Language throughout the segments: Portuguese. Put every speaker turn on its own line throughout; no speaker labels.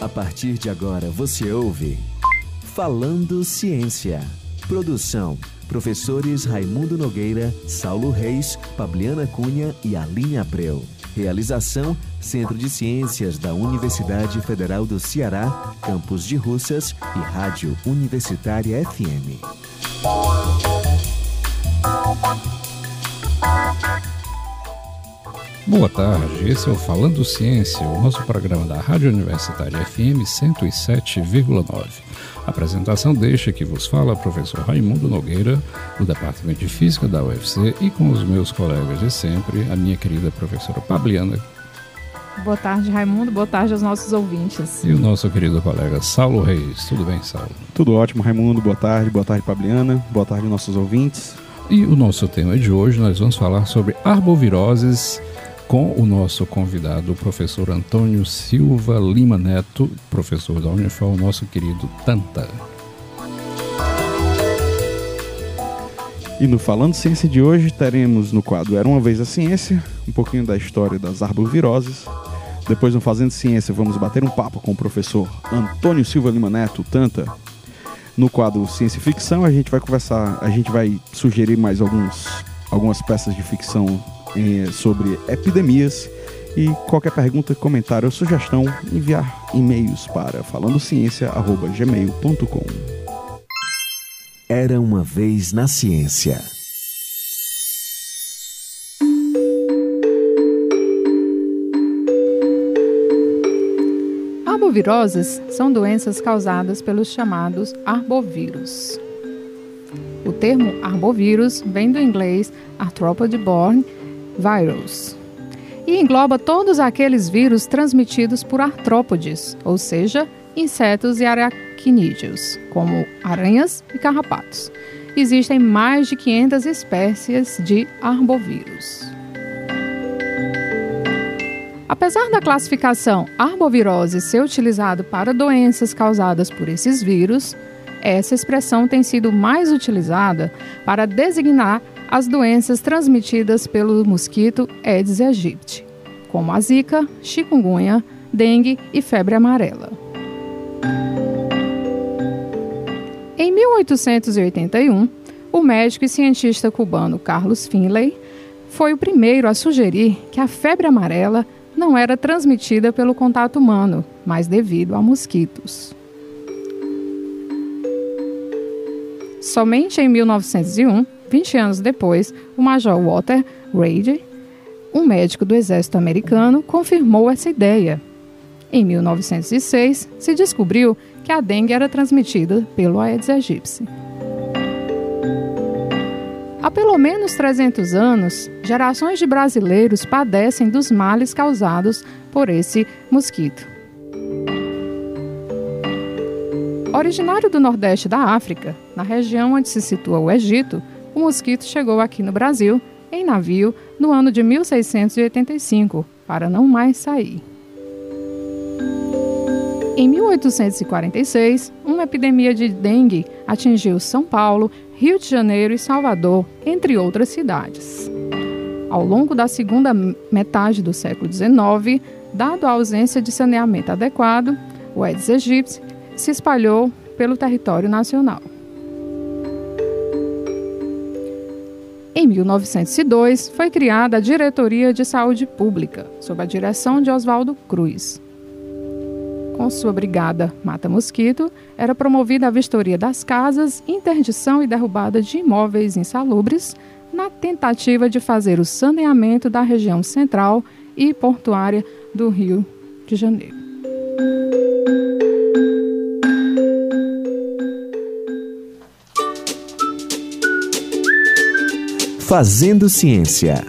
A partir de agora você ouve Falando Ciência. Produção: professores Raimundo Nogueira, Saulo Reis, Fabiana Cunha e Aline Abreu. Realização: Centro de Ciências da Universidade Federal do Ceará, Campus de Russas e Rádio Universitária FM.
Boa tarde, esse é o Falando Ciência, o nosso programa da Rádio Universitária FM 107,9. A apresentação deixa que vos fala professor Raimundo Nogueira, do Departamento de Física da UFC, e com os meus colegas de sempre, a minha querida professora Pabliana.
Boa tarde, Raimundo. Boa tarde aos nossos ouvintes.
E o nosso querido colega Saulo Reis. Tudo bem, Saulo?
Tudo ótimo, Raimundo. Boa tarde. Boa tarde, Pabliana. Boa tarde, nossos ouvintes.
E o nosso tema de hoje, nós vamos falar sobre arboviroses com o nosso convidado, o professor Antônio Silva Lima Neto, professor da Unifal, nosso querido Tanta.
E no Falando Ciência de hoje, teremos no quadro Era uma Vez a Ciência, um pouquinho da história das arboviroses. Depois no Fazendo Ciência, vamos bater um papo com o professor Antônio Silva Lima Neto, Tanta. No quadro Ciência e Ficção, a gente vai conversar, a gente vai sugerir mais alguns, algumas peças de ficção eh, sobre epidemias. E qualquer pergunta, comentário ou sugestão, enviar e-mails para falandociência.gmail.com.
Era uma vez na ciência.
Arboviroses são doenças causadas pelos chamados arbovírus. O termo arbovírus vem do inglês arthropod-borne virus e engloba todos aqueles vírus transmitidos por artrópodes, ou seja, insetos e aracnídeos, como aranhas e carrapatos. Existem mais de 500 espécies de arbovírus. Apesar da classificação arbovirose ser utilizada para doenças causadas por esses vírus, essa expressão tem sido mais utilizada para designar as doenças transmitidas pelo mosquito Aedes aegypti, como a zika, chikungunya, dengue e febre amarela. Em 1881, o médico e cientista cubano Carlos Finlay foi o primeiro a sugerir que a febre amarela não era transmitida pelo contato humano, mas devido a mosquitos. Somente em 1901, 20 anos depois, o Major Walter Reed, um médico do exército americano, confirmou essa ideia. Em 1906, se descobriu que a dengue era transmitida pelo Aedes aegypti. Há pelo menos 300 anos, gerações de brasileiros padecem dos males causados por esse mosquito. Originário do Nordeste da África, na região onde se situa o Egito, o mosquito chegou aqui no Brasil em navio no ano de 1685, para não mais sair. Em 1846, uma epidemia de dengue atingiu São Paulo, Rio de Janeiro e Salvador, entre outras cidades. Ao longo da segunda metade do século XIX, dado a ausência de saneamento adequado, o Aedes aegypti se espalhou pelo território nacional. Em 1902, foi criada a Diretoria de Saúde Pública, sob a direção de Oswaldo Cruz. Com sua brigada Mata Mosquito, era promovida a vistoria das casas, interdição e derrubada de imóveis insalubres, na tentativa de fazer o saneamento da região central e portuária do Rio de Janeiro.
Fazendo Ciência.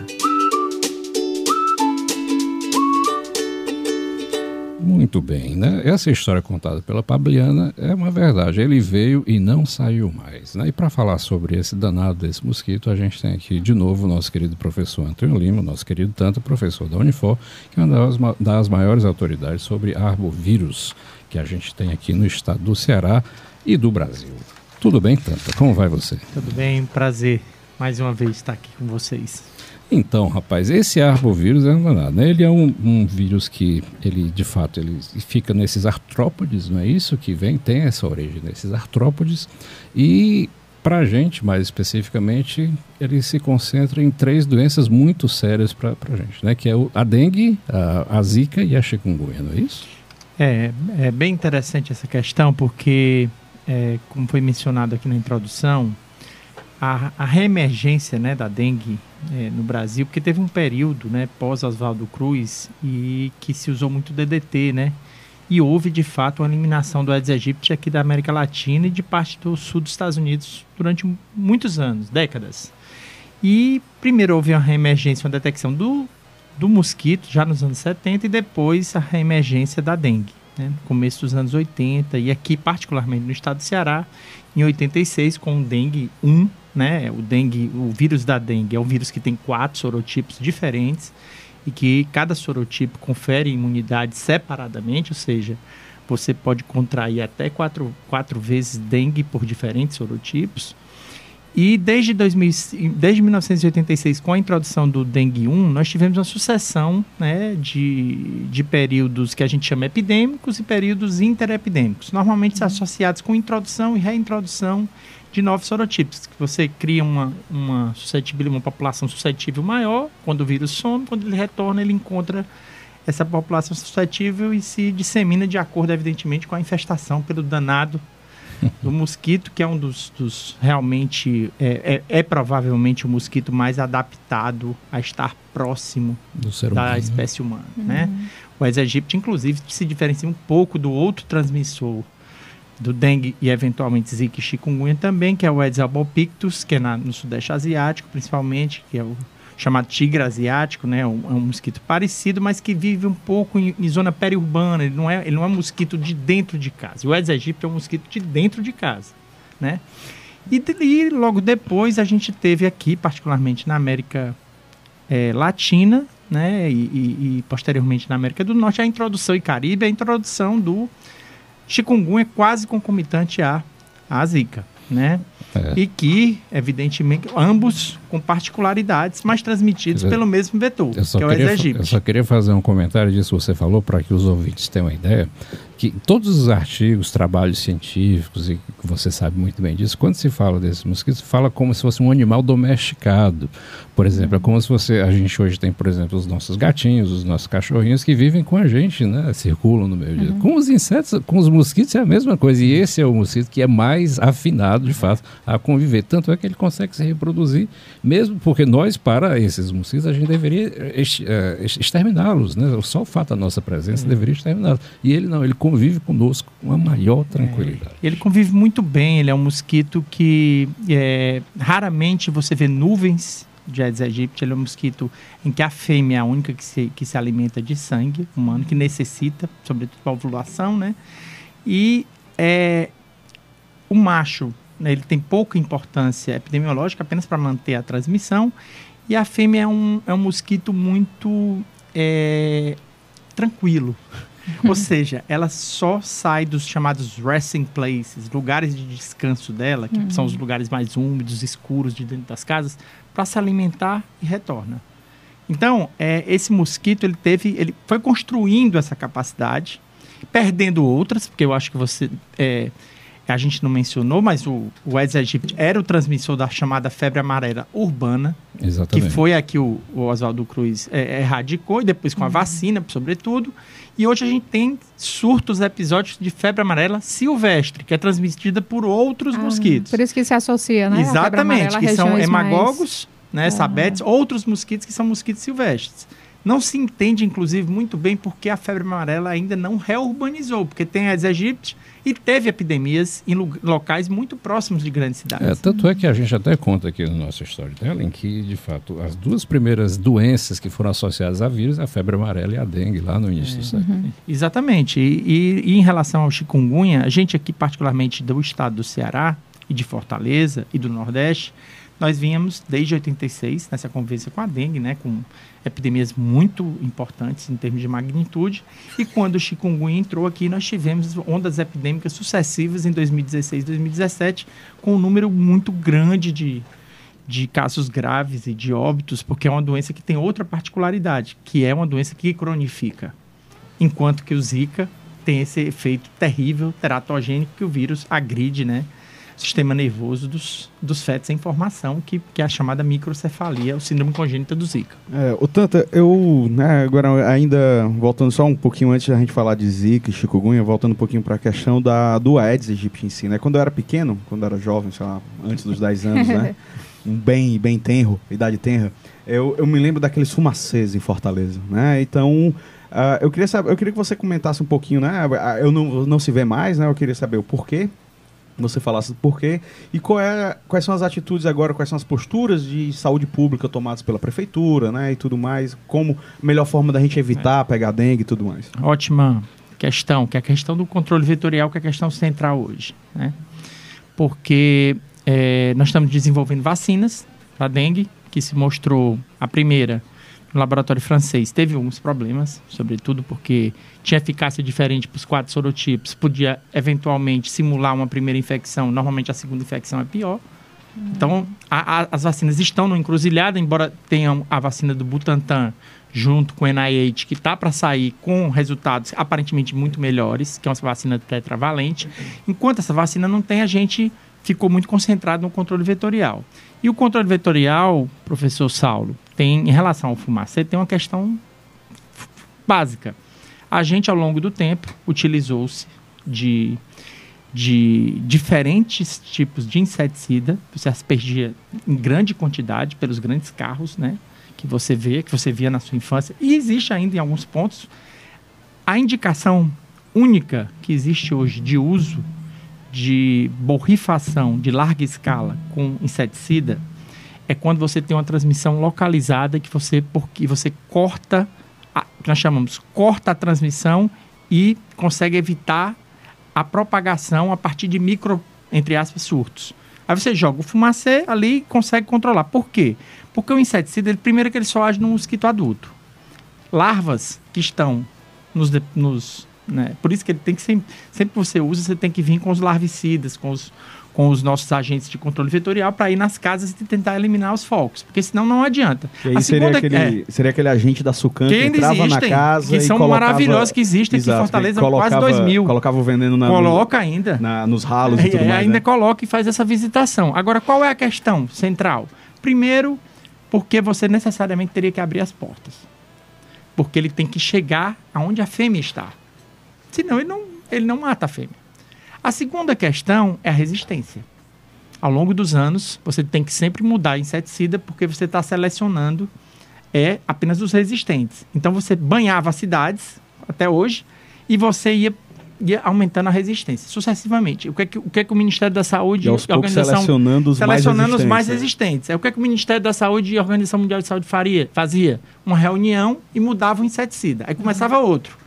Muito bem, né? Essa história contada pela Pabliana é uma verdade. Ele veio e não saiu mais. Né? E para falar sobre esse danado desse mosquito, a gente tem aqui de novo o nosso querido professor Antônio Lima, nosso querido tanto professor da Unifor, que é uma das, das maiores autoridades sobre arbovírus, que a gente tem aqui no estado do Ceará e do Brasil. Tudo bem, Tanta? Como vai você?
Tudo bem, prazer mais uma vez estar aqui com vocês.
Então, rapaz, esse arbovírus é um danado, né? Ele é um, um, vírus que, ele, de fato, ele fica nesses artrópodes, não é isso que vem? Tem essa origem nesses artrópodes. E, para a gente, mais especificamente, ele se concentra em três doenças muito sérias para a gente, né? Que é a dengue, a, a zika e a chikungunya, não é isso?
É, é bem interessante essa questão, porque, é, como foi mencionado aqui na introdução, a, a reemergência né, da dengue é, no Brasil, porque teve um período né, pós-Oswaldo Cruz e que se usou muito DDT, né? E houve, de fato, uma eliminação do Aedes aegypti aqui da América Latina e de parte do sul dos Estados Unidos durante muitos anos, décadas. E primeiro houve uma reemergência, uma detecção do, do mosquito, já nos anos 70, e depois a reemergência da dengue, né, no começo dos anos 80, e aqui, particularmente no estado do Ceará, em 86, com o dengue 1, né? O dengue, o vírus da dengue é um vírus que tem quatro sorotipos diferentes e que cada sorotipo confere imunidade separadamente, ou seja, você pode contrair até quatro, quatro vezes dengue por diferentes sorotipos. E desde, 2000, desde 1986, com a introdução do dengue 1, nós tivemos uma sucessão né, de, de períodos que a gente chama epidêmicos e períodos interepidêmicos, normalmente associados com introdução e reintrodução de novos sorotipos, que você cria uma, uma suscetibilidade, uma população suscetível maior, quando o vírus some, quando ele retorna, ele encontra essa população suscetível e se dissemina de acordo, evidentemente, com a infestação pelo danado do mosquito, que é um dos, dos realmente, é, é, é, provavelmente o mosquito mais adaptado a estar próximo da humano. Né? espécie humana, uhum. né? O Aedes aegypti, inclusive, se diferencia um pouco do outro transmissor do dengue e eventualmente zika e chikungunya também, que é o Aedes albopictus, que é na, no sudeste asiático principalmente, que é o chamado tigre asiático, né? É um, é um mosquito parecido, mas que vive um pouco em, em, zona periurbana, ele não, é, ele não é mosquito de dentro de casa. O Aedes aegypti é um mosquito de dentro de casa, né? E, e logo depois a gente teve aqui, particularmente na América é, Latina, né? E, e, e posteriormente na América do Norte, a introdução e Caribe, a introdução do chikungunya é quase concomitante à, à zika, né? É. E que, evidentemente, ambos com particularidades, mas transmitidos dizer, pelo mesmo vetor, que é o Aedes
Eu só queria fazer um comentário disso que você falou, para que os ouvintes tenham uma ideia que todos os artigos, trabalhos científicos, e você sabe muito bem disso, quando se fala desses mosquitos, fala como se fosse um animal domesticado. Por exemplo, é como se você, a gente hoje tem, por exemplo, os nossos gatinhos, os nossos cachorrinhos que vivem com a gente, né? Circulam no meio uhum. Com os insetos, com os mosquitos é a mesma coisa. E esse é o mosquito que é mais afinado, de fato, a conviver. Tanto é que ele consegue se reproduzir, mesmo porque nós, para esses mosquitos, a gente deveria eh, exterminá-los, né? Só o fato da nossa presença uhum. deveria exterminá-los. E ele não, ele convive conosco com a maior tranquilidade.
É, ele convive muito bem, ele é um mosquito que é, raramente você vê nuvens de Aedes aegypti, ele é um mosquito em que a fêmea é a única que se, que se alimenta de sangue humano, que necessita, sobretudo para ovulação, né? E é, o macho, ele tem pouca importância epidemiológica, apenas para manter a transmissão, e a fêmea é um, é um mosquito muito é, tranquilo. Ou seja, ela só sai dos chamados resting places, lugares de descanso dela, que uhum. são os lugares mais úmidos, escuros de dentro das casas, para se alimentar e retorna. Então, é, esse mosquito ele teve, ele foi construindo essa capacidade, perdendo outras, porque eu acho que você é, a gente não mencionou, mas o, o Aedes aegypti era o transmissor da chamada febre amarela urbana, Exatamente. que foi a que o, o Oswaldo Cruz é, erradicou, e depois com a uhum. vacina, sobretudo. E hoje a gente tem surtos, episódios de febre amarela silvestre, que é transmitida por outros ah, mosquitos.
Por isso que se associa, né?
Exatamente, que são hemagogos, mais... né, ah. sabetes, outros mosquitos que são mosquitos silvestres. Não se entende, inclusive, muito bem porque a febre amarela ainda não reurbanizou, porque tem as egípcias e teve epidemias em locais muito próximos de grandes cidades.
É, tanto é que a gente até conta aqui no nosso storytelling que, de fato, as duas primeiras doenças que foram associadas a vírus, a febre amarela e a dengue, lá no início é. do século. Uhum.
Exatamente. E, e, e em relação ao chikungunya, a gente aqui, particularmente do estado do Ceará e de Fortaleza e do Nordeste, nós vínhamos desde 86 nessa convivência com a dengue, né, com epidemias muito importantes em termos de magnitude. E quando o chikungunya entrou aqui, nós tivemos ondas epidêmicas sucessivas em 2016 e 2017, com um número muito grande de, de casos graves e de óbitos, porque é uma doença que tem outra particularidade, que é uma doença que cronifica. Enquanto que o Zika tem esse efeito terrível, teratogênico, que o vírus agride, né? Sistema nervoso dos, dos fetos em formação, que, que é a chamada microcefalia, o síndrome congênita do Zika.
É, o Tanta, eu, né, agora ainda voltando só um pouquinho antes da gente falar de Zika e chikungunya, voltando um pouquinho para a questão da, do Aedes aegypti em si, né? Quando eu era pequeno, quando eu era jovem, sei lá, antes dos 10 anos, né? Um bem, bem tenro, idade tenra, eu, eu me lembro daqueles fumacês em Fortaleza, né? Então, Uh, eu, queria saber, eu queria que você comentasse um pouquinho, né? Eu não, não se vê mais, né? Eu queria saber o porquê você falasse do porquê e é, quais são as atitudes agora, quais são as posturas de saúde pública tomadas pela prefeitura, né, e tudo mais, como melhor forma da gente evitar é. pegar dengue e tudo mais.
Ótima questão, que é a questão do controle vetorial, que é a questão central hoje, né? Porque é, nós estamos desenvolvendo vacinas para dengue, que se mostrou a primeira laboratório francês teve alguns problemas, sobretudo porque tinha eficácia diferente para os quatro sorotipos, podia eventualmente simular uma primeira infecção, normalmente a segunda infecção é pior. Então, a, a, as vacinas estão no encruzilhada, embora tenham a vacina do Butantan junto com o NIH, que está para sair com resultados aparentemente muito melhores, que é uma vacina tetravalente. Enquanto essa vacina não tem, a gente ficou muito concentrado no controle vetorial. E o controle vetorial, professor Saulo, tem em relação ao fumacê, tem uma questão básica. A gente, ao longo do tempo, utilizou-se de, de diferentes tipos de inseticida, você aspergia em grande quantidade pelos grandes carros, né? Que você vê, que você via na sua infância. E existe ainda em alguns pontos a indicação única que existe hoje de uso de borrifação de larga escala com inseticida é quando você tem uma transmissão localizada que você porque você corta a, que nós chamamos corta a transmissão e consegue evitar a propagação a partir de micro entre aspas surtos. Aí você joga o fumacê ali e consegue controlar. Por quê? Porque o inseticida, ele, primeiro que ele só age no mosquito adulto. Larvas que estão nos, nos né? Por isso que ele tem que sempre, sempre que você usa, você tem que vir com os larvicidas, com os, com os nossos agentes de controle vetorial para ir nas casas e tentar eliminar os focos, porque senão não adianta.
E aí seria, aquele, é, seria aquele agente da Sucan que, que entrava existem, na casa
que são
colocava,
maravilhosos que existem exato, aqui em Fortaleza
colocava,
quase dois mil.
Colocava o veneno na
coloca ainda
na, nos ralos e, e tudo é, mais.
Ainda
né?
coloca e faz essa visitação. Agora qual é a questão central? Primeiro, porque você necessariamente teria que abrir as portas, porque ele tem que chegar aonde a fêmea está. Senão ele não, ele não mata a fêmea. A segunda questão é a resistência. Ao longo dos anos, você tem que sempre mudar inseticida porque você está selecionando é apenas os resistentes. Então você banhava as cidades até hoje e você ia, ia aumentando a resistência sucessivamente. O que é que o, que é que o Ministério da Saúde
e, a organização selecionando os selecionando mais
os mais resistentes. É o que é que o Ministério da Saúde e a Organização Mundial de Saúde faria? Fazia uma reunião e mudava o inseticida. Aí começava outro.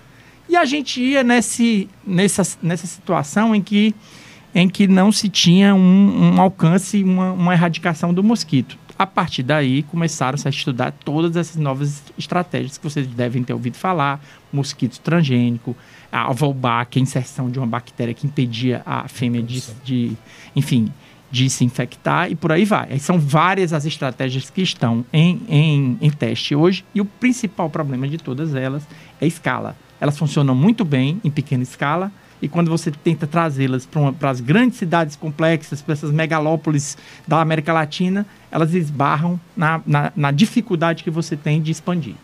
E a gente ia nesse, nessa, nessa situação em que, em que não se tinha um, um alcance, uma, uma erradicação do mosquito. A partir daí, começaram a estudar todas essas novas estratégias que vocês devem ter ouvido falar: mosquito transgênico, a Volbach, a inserção de uma bactéria que impedia a fêmea de, de, enfim, de se infectar e por aí vai. Aí são várias as estratégias que estão em, em, em teste hoje e o principal problema de todas elas é a escala elas funcionam muito bem em pequena escala. E quando você tenta trazê-las para as grandes cidades complexas, para essas megalópolis da América Latina, elas esbarram na, na, na dificuldade que você tem de expandir.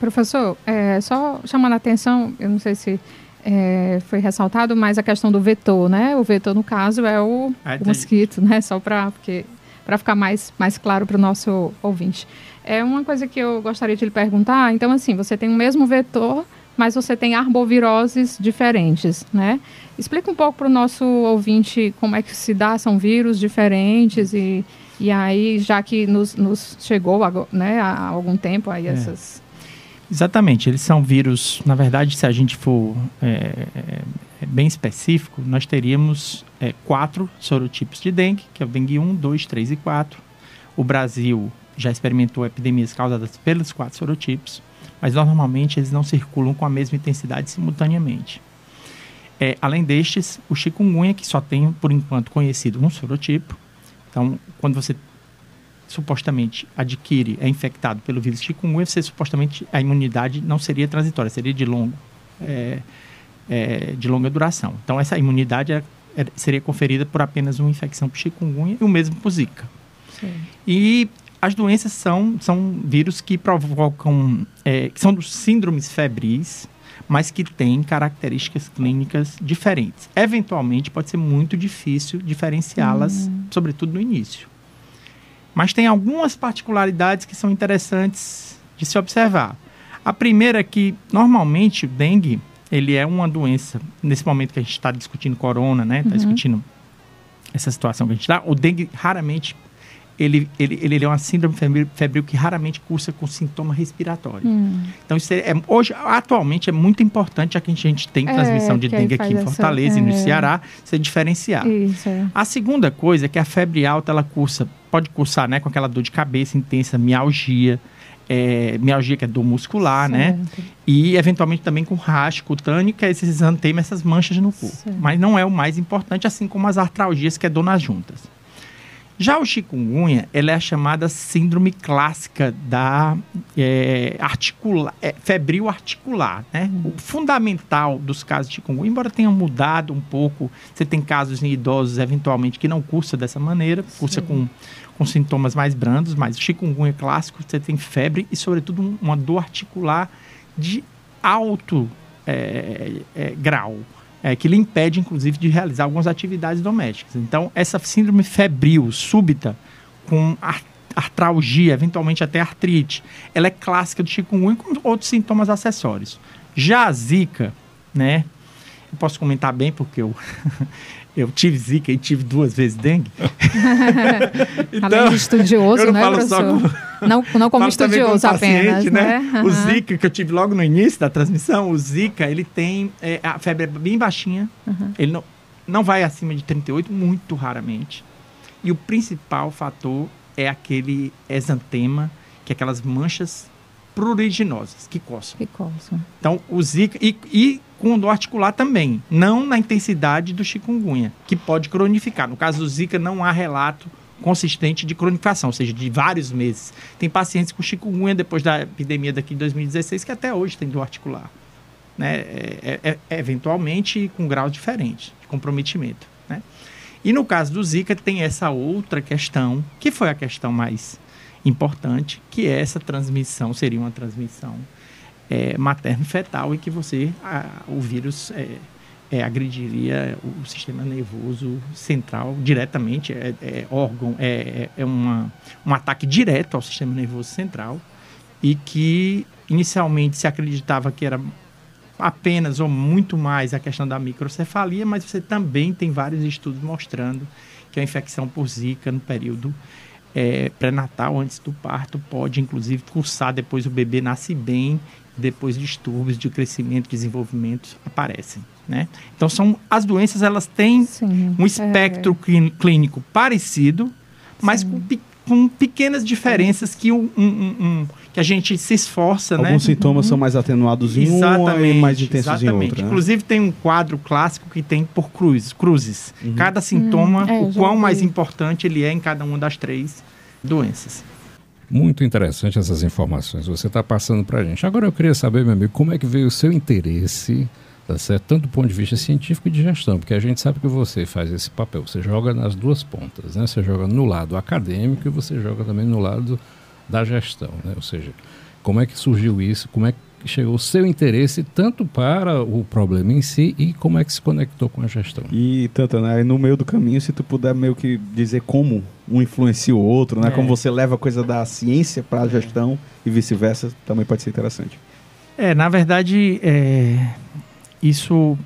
Professor, é, só chamando a atenção, eu não sei se é, foi ressaltado, mas a questão do vetor, né? O vetor, no caso, é o, ah, o mosquito, né? Só para para ficar mais, mais claro para o nosso ouvinte. É uma coisa que eu gostaria de lhe perguntar. Então, assim, você tem o mesmo vetor, mas você tem arboviroses diferentes, né? Explica um pouco para o nosso ouvinte como é que se dá, são vírus diferentes e, e aí, já que nos, nos chegou né, há algum tempo aí é. essas...
Exatamente, eles são vírus, na verdade, se a gente for é, é, bem específico, nós teríamos é, quatro sorotipos de dengue, que é o dengue 1, 2, 3 e 4. o Brasil já experimentou epidemias causadas pelos quatro sorotipos, mas normalmente eles não circulam com a mesma intensidade simultaneamente. É, além destes, o chikungunya, que só tem, por enquanto, conhecido um sorotipo. Então, quando você supostamente adquire, é infectado pelo vírus chikungunya, você supostamente a imunidade não seria transitória, seria de longo, é, é, de longa duração. Então, essa imunidade é, é seria conferida por apenas uma infecção por chikungunya e o mesmo por zika. Sim. E as doenças são, são vírus que provocam, é, que são síndromes febris, mas que têm características clínicas diferentes. Eventualmente, pode ser muito difícil diferenciá-las, hum. sobretudo no início. Mas tem algumas particularidades que são interessantes de se observar. A primeira é que, normalmente, o dengue, ele é uma doença, nesse momento que a gente está discutindo corona, né? Está uhum. discutindo essa situação que a gente está, o dengue raramente ele, ele, ele é uma síndrome febril, que raramente cursa com sintoma respiratório. Hum. Então, isso é, é, hoje, atualmente, é muito importante, já que a gente tem é, transmissão de dengue aqui em Fortaleza essa, e no é. Ceará, você diferenciar. Isso, é. A segunda coisa é que a febre alta, ela cursa, pode cursar né, com aquela dor de cabeça intensa, mialgia, é, mialgia que é dor muscular, né? certo. né? E eventualmente também com racho cutâneo, que é esses exantemas, essas manchas no corpo. Certo. Mas não é o mais importante, assim como as artralgias, que é dor nas juntas. Já o chikungunya, ela é a chamada síndrome clássica da é, articula, é, febril articular, né? O fundamental dos casos de chikungunya, embora tenha mudado um pouco, você tem casos em idosos, eventualmente, que não cursa dessa maneira, cursa com, com sintomas mais brandos, mas o chikungunya clássico, você tem febre e, sobretudo, uma dor articular de alto é, é grau é, que lhe impede, inclusive, de realizar algumas atividades domésticas. Então, essa síndrome febril súbita, com artralgia, eventualmente até artrite, ela é clássica do chikungunya com outros sintomas acessórios. Já a zika, né? Eu posso comentar bem porque eu, eu tive zika e tive duas vezes dengue.
então, Além de estudioso, eu não né, falo professor? Só com, não, não como estudioso como paciente, apenas, né?
né? Uhum. O zika que eu tive logo no início da transmissão, o zika, ele tem é, a febre é bem baixinha, uhum. ele não, não vai acima de 38, muito raramente. E o principal fator é aquele exantema, que é aquelas manchas pruriginosas, que coçam.
Que coçam.
Então, o zika... E, e dor articular também, não na intensidade do chikungunya, que pode cronificar. No caso do Zika, não há relato consistente de cronificação, ou seja, de vários meses. Tem pacientes com chikungunya depois da epidemia daqui de 2016 que até hoje tem dor articular. Né? É, é, é, eventualmente com grau diferente de comprometimento. Né? E no caso do Zika tem essa outra questão, que foi a questão mais importante, que é essa transmissão, seria uma transmissão é, materno-fetal e que você, a, o vírus é, é, agrediria o sistema nervoso central diretamente, é, é órgão, é, é, é uma, um ataque direto ao sistema nervoso central e que inicialmente se acreditava que era apenas ou muito mais a questão da microcefalia, mas você também tem vários estudos mostrando que a infecção por zika no período é, pré-natal, antes do parto, pode inclusive cursar depois o bebê nasce bem depois distúrbios de crescimento, desenvolvimento aparecem, né? Então são as doenças elas têm Sim, um espectro é. clínico parecido, mas com, com, pequenas diferenças que um, um, um, que a gente se esforça,
Alguns né? Alguns sintomas uhum. são mais atenuados em exatamente, um e mais intensos exatamente. em outro. Né?
Inclusive tem um quadro clássico que tem por cruzes, cruzes. Uhum. Cada sintoma, hum, é, o quão mais importante ele é em cada uma das três doenças.
Muito interessante essas informações você está passando para a gente. Agora eu queria saber, meu amigo, como é que veio o seu interesse, tá certo? tanto do ponto de vista científico e de gestão, porque a gente sabe que você faz esse papel, você joga nas duas pontas, né? Você joga no lado acadêmico e você joga também no lado da gestão, né? Ou seja, como é que surgiu isso, como é que chegou o seu interesse tanto para o problema em si e como é que se conectou com a gestão.
E tanto, né? No meio do caminho, se tu puder meio que dizer como um influencia o outro, né? É. Como você leva a coisa da ciência para a gestão e vice-versa, também pode ser interessante.
É, na verdade, é, isso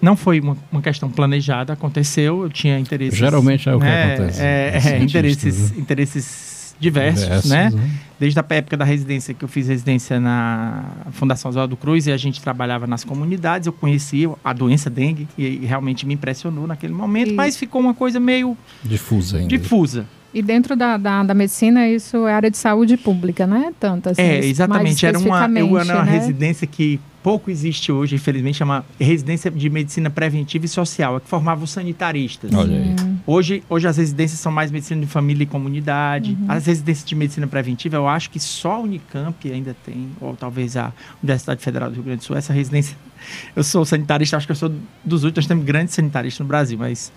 não foi uma, uma, questão planejada, aconteceu, eu tinha interesses...
Geralmente é o que né? acontece.
É, é, interesses, né? interesses diversos, diversos né? né? Desde a época da residência, que eu fiz residência na Fundação Oswaldo Cruz e a gente trabalhava nas comunidades, eu conheci a doença dengue e realmente me impressionou naquele momento, e... mas ficou uma coisa meio...
Difusa ainda.
Difusa.
E dentro da, da, da, medicina, isso é área de saúde pública, né? Tanto assim.
É, exatamente. Era uma, era uma né? residência que pouco existe hoje, infelizmente, chama residência de medicina preventiva e social, é que formava os sanitaristas.
Olha aí.
Hoje, hoje as residências são mais medicina de família e comunidade. Uhum. As residências de medicina preventiva, eu acho que só a Unicamp ainda tem, ou talvez a Universidade Federal do Rio Grande do Sul, essa residência. Eu sou sanitarista, acho que eu sou dos últimos, temos grandes sanitaristas no Brasil, mas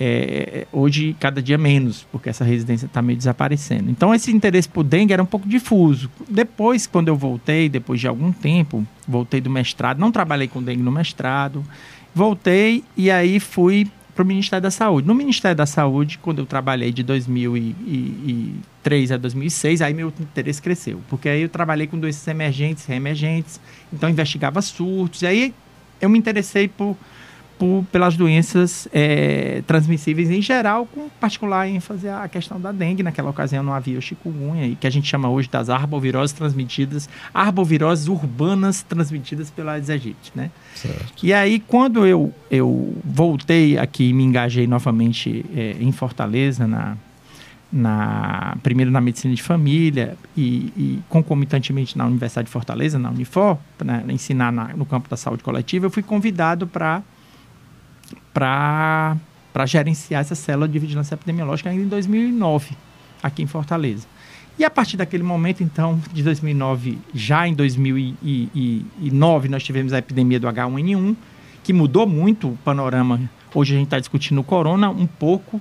é, hoje cada dia menos, porque essa residência está meio desaparecendo. Então esse interesse por dengue era um pouco difuso. Depois, quando eu voltei, depois de algum tempo, voltei do mestrado, não trabalhei com dengue no mestrado, voltei e aí fui para o Ministério da Saúde. No Ministério da Saúde, quando eu trabalhei de 2003 a 2006, aí meu interesse cresceu, porque aí eu trabalhei com doenças emergentes, reemergentes, então investigava surtos, e aí eu me interessei por por, pelas doenças é, transmissíveis em geral, com particular ênfase à questão da dengue. Naquela ocasião não havia o chikungunya, que a gente chama hoje das arboviroses transmitidas, arboviroses urbanas transmitidas pela aegypti, né? Certo. E aí, quando eu, eu voltei aqui e me engajei novamente é, em Fortaleza, na, na, primeiro na medicina de família e, e, concomitantemente na Universidade de Fortaleza, na Unifor, para né, ensinar na, no campo da saúde coletiva, eu fui convidado para para gerenciar essa célula de vigilância epidemiológica ainda em 2009, aqui em Fortaleza. E a partir daquele momento, então, de 2009, já em 2009, nós tivemos a epidemia do H1N1, que mudou muito o panorama. Hoje a gente está discutindo o corona um pouco,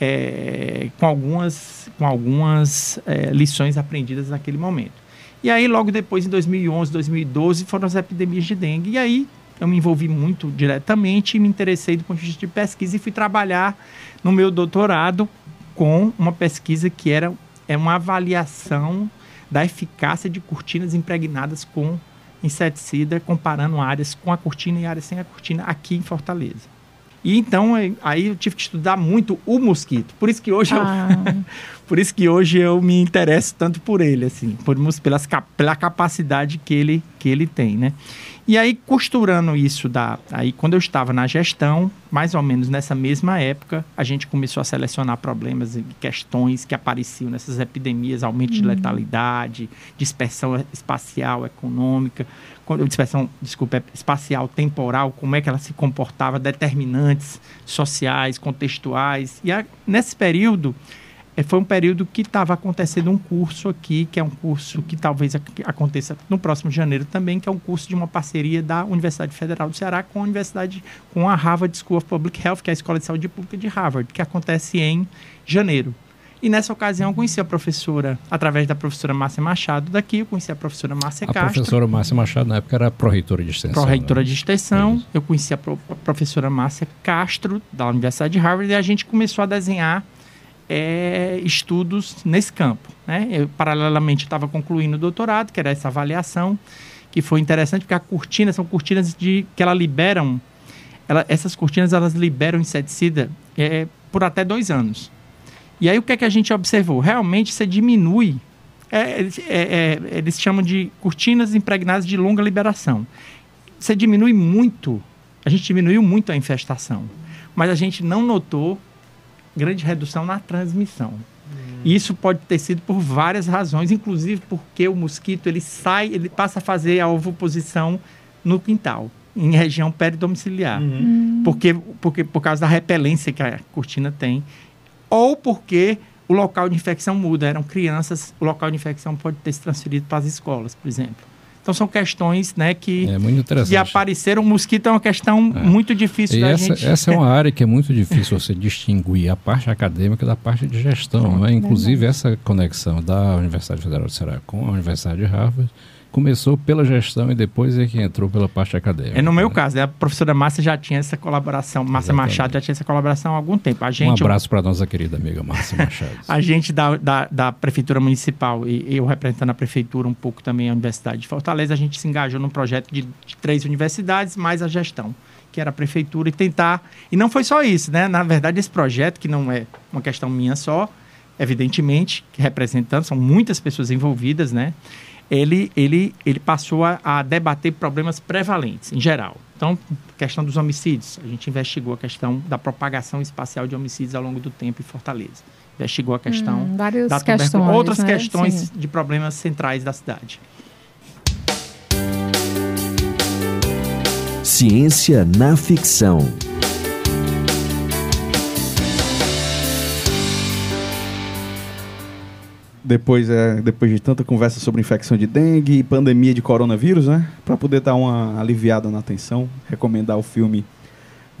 é, com algumas, com algumas é, lições aprendidas naquele momento. E aí, logo depois, em 2011, 2012, foram as epidemias de dengue. E aí, eu me envolvi muito diretamente e me interessei do ponto de vista de pesquisa e fui trabalhar no meu doutorado com uma pesquisa que era é uma avaliação da eficácia de cortinas impregnadas com inseticida, comparando áreas com a cortina e áreas sem a cortina aqui em Fortaleza. E então aí eu tive que estudar muito o mosquito. Por isso que hoje ah. eu, por isso que hoje eu me interesso tanto por ele assim, por pelas, pela capacidade que ele que ele tem, né? E aí, costurando isso da. Aí, quando eu estava na gestão, mais ou menos nessa mesma época, a gente começou a selecionar problemas e questões que apareciam nessas epidemias, aumento uhum. de letalidade, dispersão espacial econômica, dispersão, desculpa, espacial temporal, como é que ela se comportava, determinantes sociais, contextuais. E a, nesse período foi um período que estava acontecendo um curso aqui, que é um curso que talvez aconteça no próximo janeiro também, que é um curso de uma parceria da Universidade Federal do Ceará com a Universidade, com a Harvard School of Public Health, que é a Escola de Saúde Pública de Harvard, que acontece em janeiro. E nessa ocasião eu conheci a professora, através da professora Márcia Machado daqui, eu conheci a professora Márcia a Castro.
A professora Márcia Machado, na época, era pró-reitora de extensão.
Pró-reitora né? de extensão. Eu conheci a, pro, a professora Márcia Castro, da Universidade de Harvard, e a gente começou a desenhar é, estudos nesse campo. Né? Eu, paralelamente, estava concluindo o doutorado, que era essa avaliação, que foi interessante, porque a cortina são cortinas de, que ela liberam, ela, essas cortinas elas liberam inseticida é, por até dois anos. E aí o que é que a gente observou? Realmente você diminui, é, é, é eles chamam de cortinas impregnadas de longa liberação. Você diminui muito, a gente diminuiu muito a infestação, mas a gente não notou grande redução na transmissão. Hum. Isso pode ter sido por várias razões, inclusive porque o mosquito ele sai, ele passa a fazer a ovoposição no quintal, em região peridomiciliar. Uhum. Hum. Porque, porque, por causa da repelência que a cortina tem, ou porque o local de infecção muda. Eram crianças, o local de infecção pode ter se transferido para as escolas, por exemplo. Então são questões né, que,
é
que apareceram. O mosquito é uma questão é. muito difícil
e
da
essa,
gente.
Essa é uma área que é muito difícil você distinguir a parte acadêmica da parte de gestão. Né? Inclusive essa conexão da Universidade Federal de Ceará com a Universidade de Harvard começou pela gestão e depois é que entrou pela parte acadêmica.
É no meu né? caso, né? a professora Márcia já tinha essa colaboração, Márcia Exatamente. Machado já tinha essa colaboração há algum tempo. A gente,
um abraço para nossa querida amiga Márcia Machado.
a gente da, da, da, Prefeitura Municipal e eu representando a Prefeitura um pouco também a Universidade de Fortaleza, a gente se engajou num projeto de, de três universidades mais a gestão que era a prefeitura e tentar. E não foi só isso, né? Na verdade, esse projeto, que não é uma questão minha só, evidentemente, representando, são muitas pessoas envolvidas, né? Ele, ele, ele passou a, a, debater problemas prevalentes, em geral. Então, questão dos homicídios. A gente investigou a questão da propagação espacial de homicídios ao longo do tempo em Fortaleza. Investigou a questão
Hum,
da
questões,
tuberculose, outras
né?
questões
Sim.
de problemas centrais da cidade.
Ciência na ficção.
Depois, é, depois de tanta conversa sobre infecção de dengue e pandemia de coronavírus, né? Para poder dar uma aliviada na atenção, recomendar o filme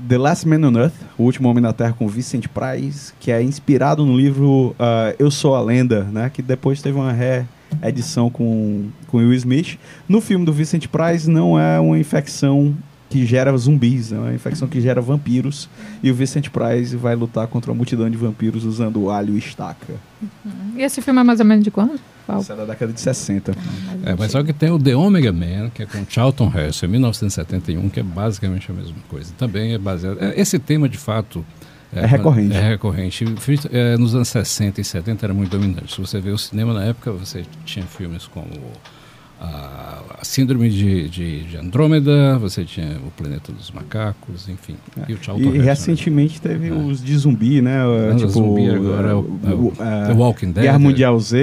The Last Man on Earth, O Último Homem na Terra, com Vincent Price, que é inspirado no livro ah, Eu Sou a Lenda, né? Que depois teve uma reedição com, com Will Smith. No filme do Vincent Price, não é uma infecção que gera zumbis, é uma infecção que gera vampiros. E o Vincent Price vai lutar contra uma multidão de vampiros usando alho e estaca.
E esse filme é mais ou menos de quando? Qual?
Isso é da década de 60.
É, mas só que tem o The Omega Man, que é com Charlton Heston, em 1971, que é basicamente a mesma coisa. Também é baseado. é, Esse tema, de fato.
É recorrente.
É recorrente. É, nos anos 60 e 70 era muito dominante. Se você vê o cinema na época, você tinha filmes como a, Síndrome de, de, de Andrômeda, você tinha o Planeta dos Macacos, enfim. E o Charlton
E
Heston.
recentemente teve
É.
os de zumbi, né?
Ah,
tipo,
zumbi agora é o- é o-
é,
The Walking Dead.
Guerra Mundial Z,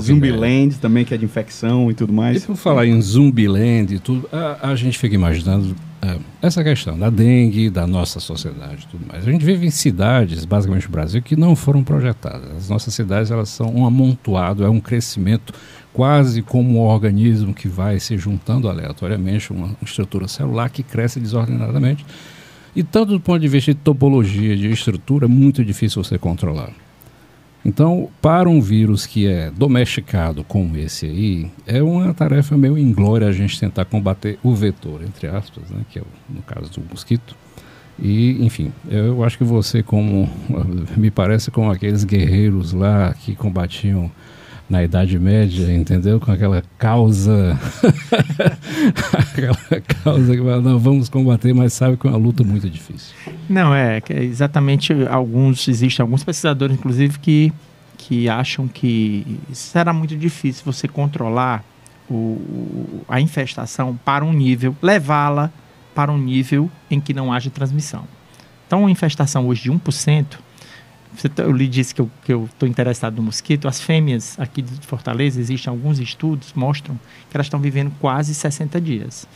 Zumbiland também, que é de infecção e tudo
E
mais.
por falar em Zumbiland e tudo, a, a gente fica imaginando é, essa questão da dengue, da nossa sociedade e tudo mais. A gente vive em cidades, basicamente no Brasil, que não foram projetadas. As nossas cidades elas são um amontoado, é um crescimento quase como um organismo que vai se juntando aleatoriamente, uma estrutura celular que cresce desordenadamente. E tanto do ponto de vista de topologia, de estrutura, é muito difícil você controlar. Então, para um vírus que é domesticado como esse aí, é uma tarefa meio inglória a gente tentar combater o vetor, entre aspas, né, que é o, no caso do mosquito. E, enfim, eu acho que você, como me parece como aqueles guerreiros lá que combatiam na Idade Média, entendeu? Com aquela causa, aquela causa que não, vamos combater, mas sabe que é uma luta muito difícil.
Não, é, é exatamente alguns, existem alguns pesquisadores, inclusive, que, que acham que será muito difícil você controlar o, a infestação para um nível, levá-la para um nível em que não haja transmissão. Então, uma infestação hoje de 1%, você tá- eu lhe disse que eu estou interessado no mosquito, as fêmeas aqui de Fortaleza, existem alguns estudos, mostram que elas estão vivendo quase 60 dias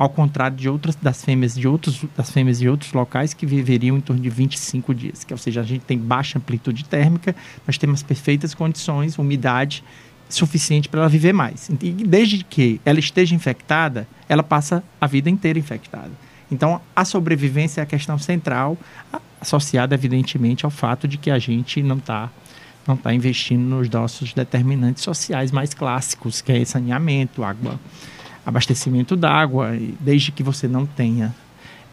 ao contrário de outras das fêmeas de outros das fêmeas de outros locais que viveriam em torno de 25 dias, que ou seja, a gente tem baixa amplitude térmica, nós temos perfeitas condições, umidade suficiente para ela viver mais. E desde que ela esteja infectada, ela passa a vida inteira infectada. Então, a sobrevivência é a questão central, associada evidentemente ao fato de que a gente não está não tá investindo nos nossos determinantes sociais mais clássicos, que é saneamento, água, abastecimento d'água, desde que você não tenha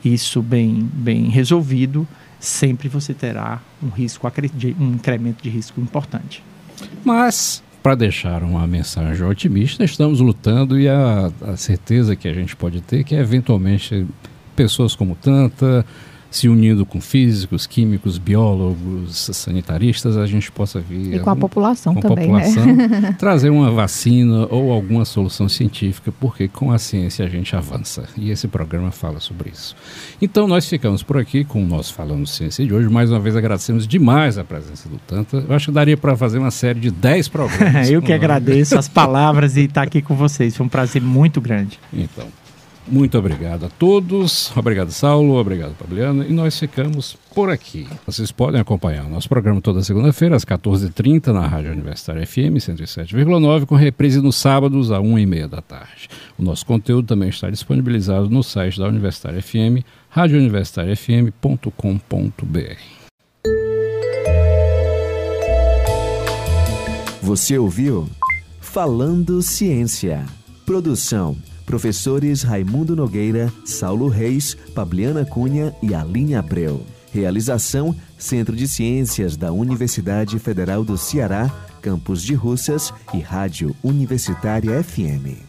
isso bem, bem resolvido, sempre você terá um risco, um incremento de risco importante.
Mas, para deixar uma mensagem otimista, estamos lutando e a, a certeza que a gente pode ter é que, eventualmente, pessoas como Tanta, se unindo com físicos, químicos, biólogos, sanitaristas, a gente possa vir
E com a população
com a
também,
população,
né?
trazer uma vacina ou alguma solução científica, porque com a ciência a gente avança. E esse programa fala sobre isso. Então nós ficamos por aqui com o nosso Falando Ciência de hoje. Mais uma vez agradecemos demais a presença do Tanta. Eu acho que daria para fazer uma série de 10 programas.
Eu que agradeço as palavras e estar aqui com vocês. Foi um prazer muito grande.
Então, muito obrigado a todos. Obrigado, Saulo. Obrigado, Fabiana. E nós ficamos por aqui. Vocês podem acompanhar o nosso programa toda segunda-feira, às 14h30, na Rádio Universitária FM 107,9, com reprise nos sábados, às 1h30 da tarde. O nosso conteúdo também está disponibilizado no site da Universitária FM, radiouniversitariafm.com.br.
Você ouviu Falando Ciência. Produção: professores Raimundo Nogueira, Saulo Reis, Pabliana Cunha e Aline Abreu. Realização: Centro de Ciências da Universidade Federal do Ceará, Campus de Russas e Rádio Universitária FM.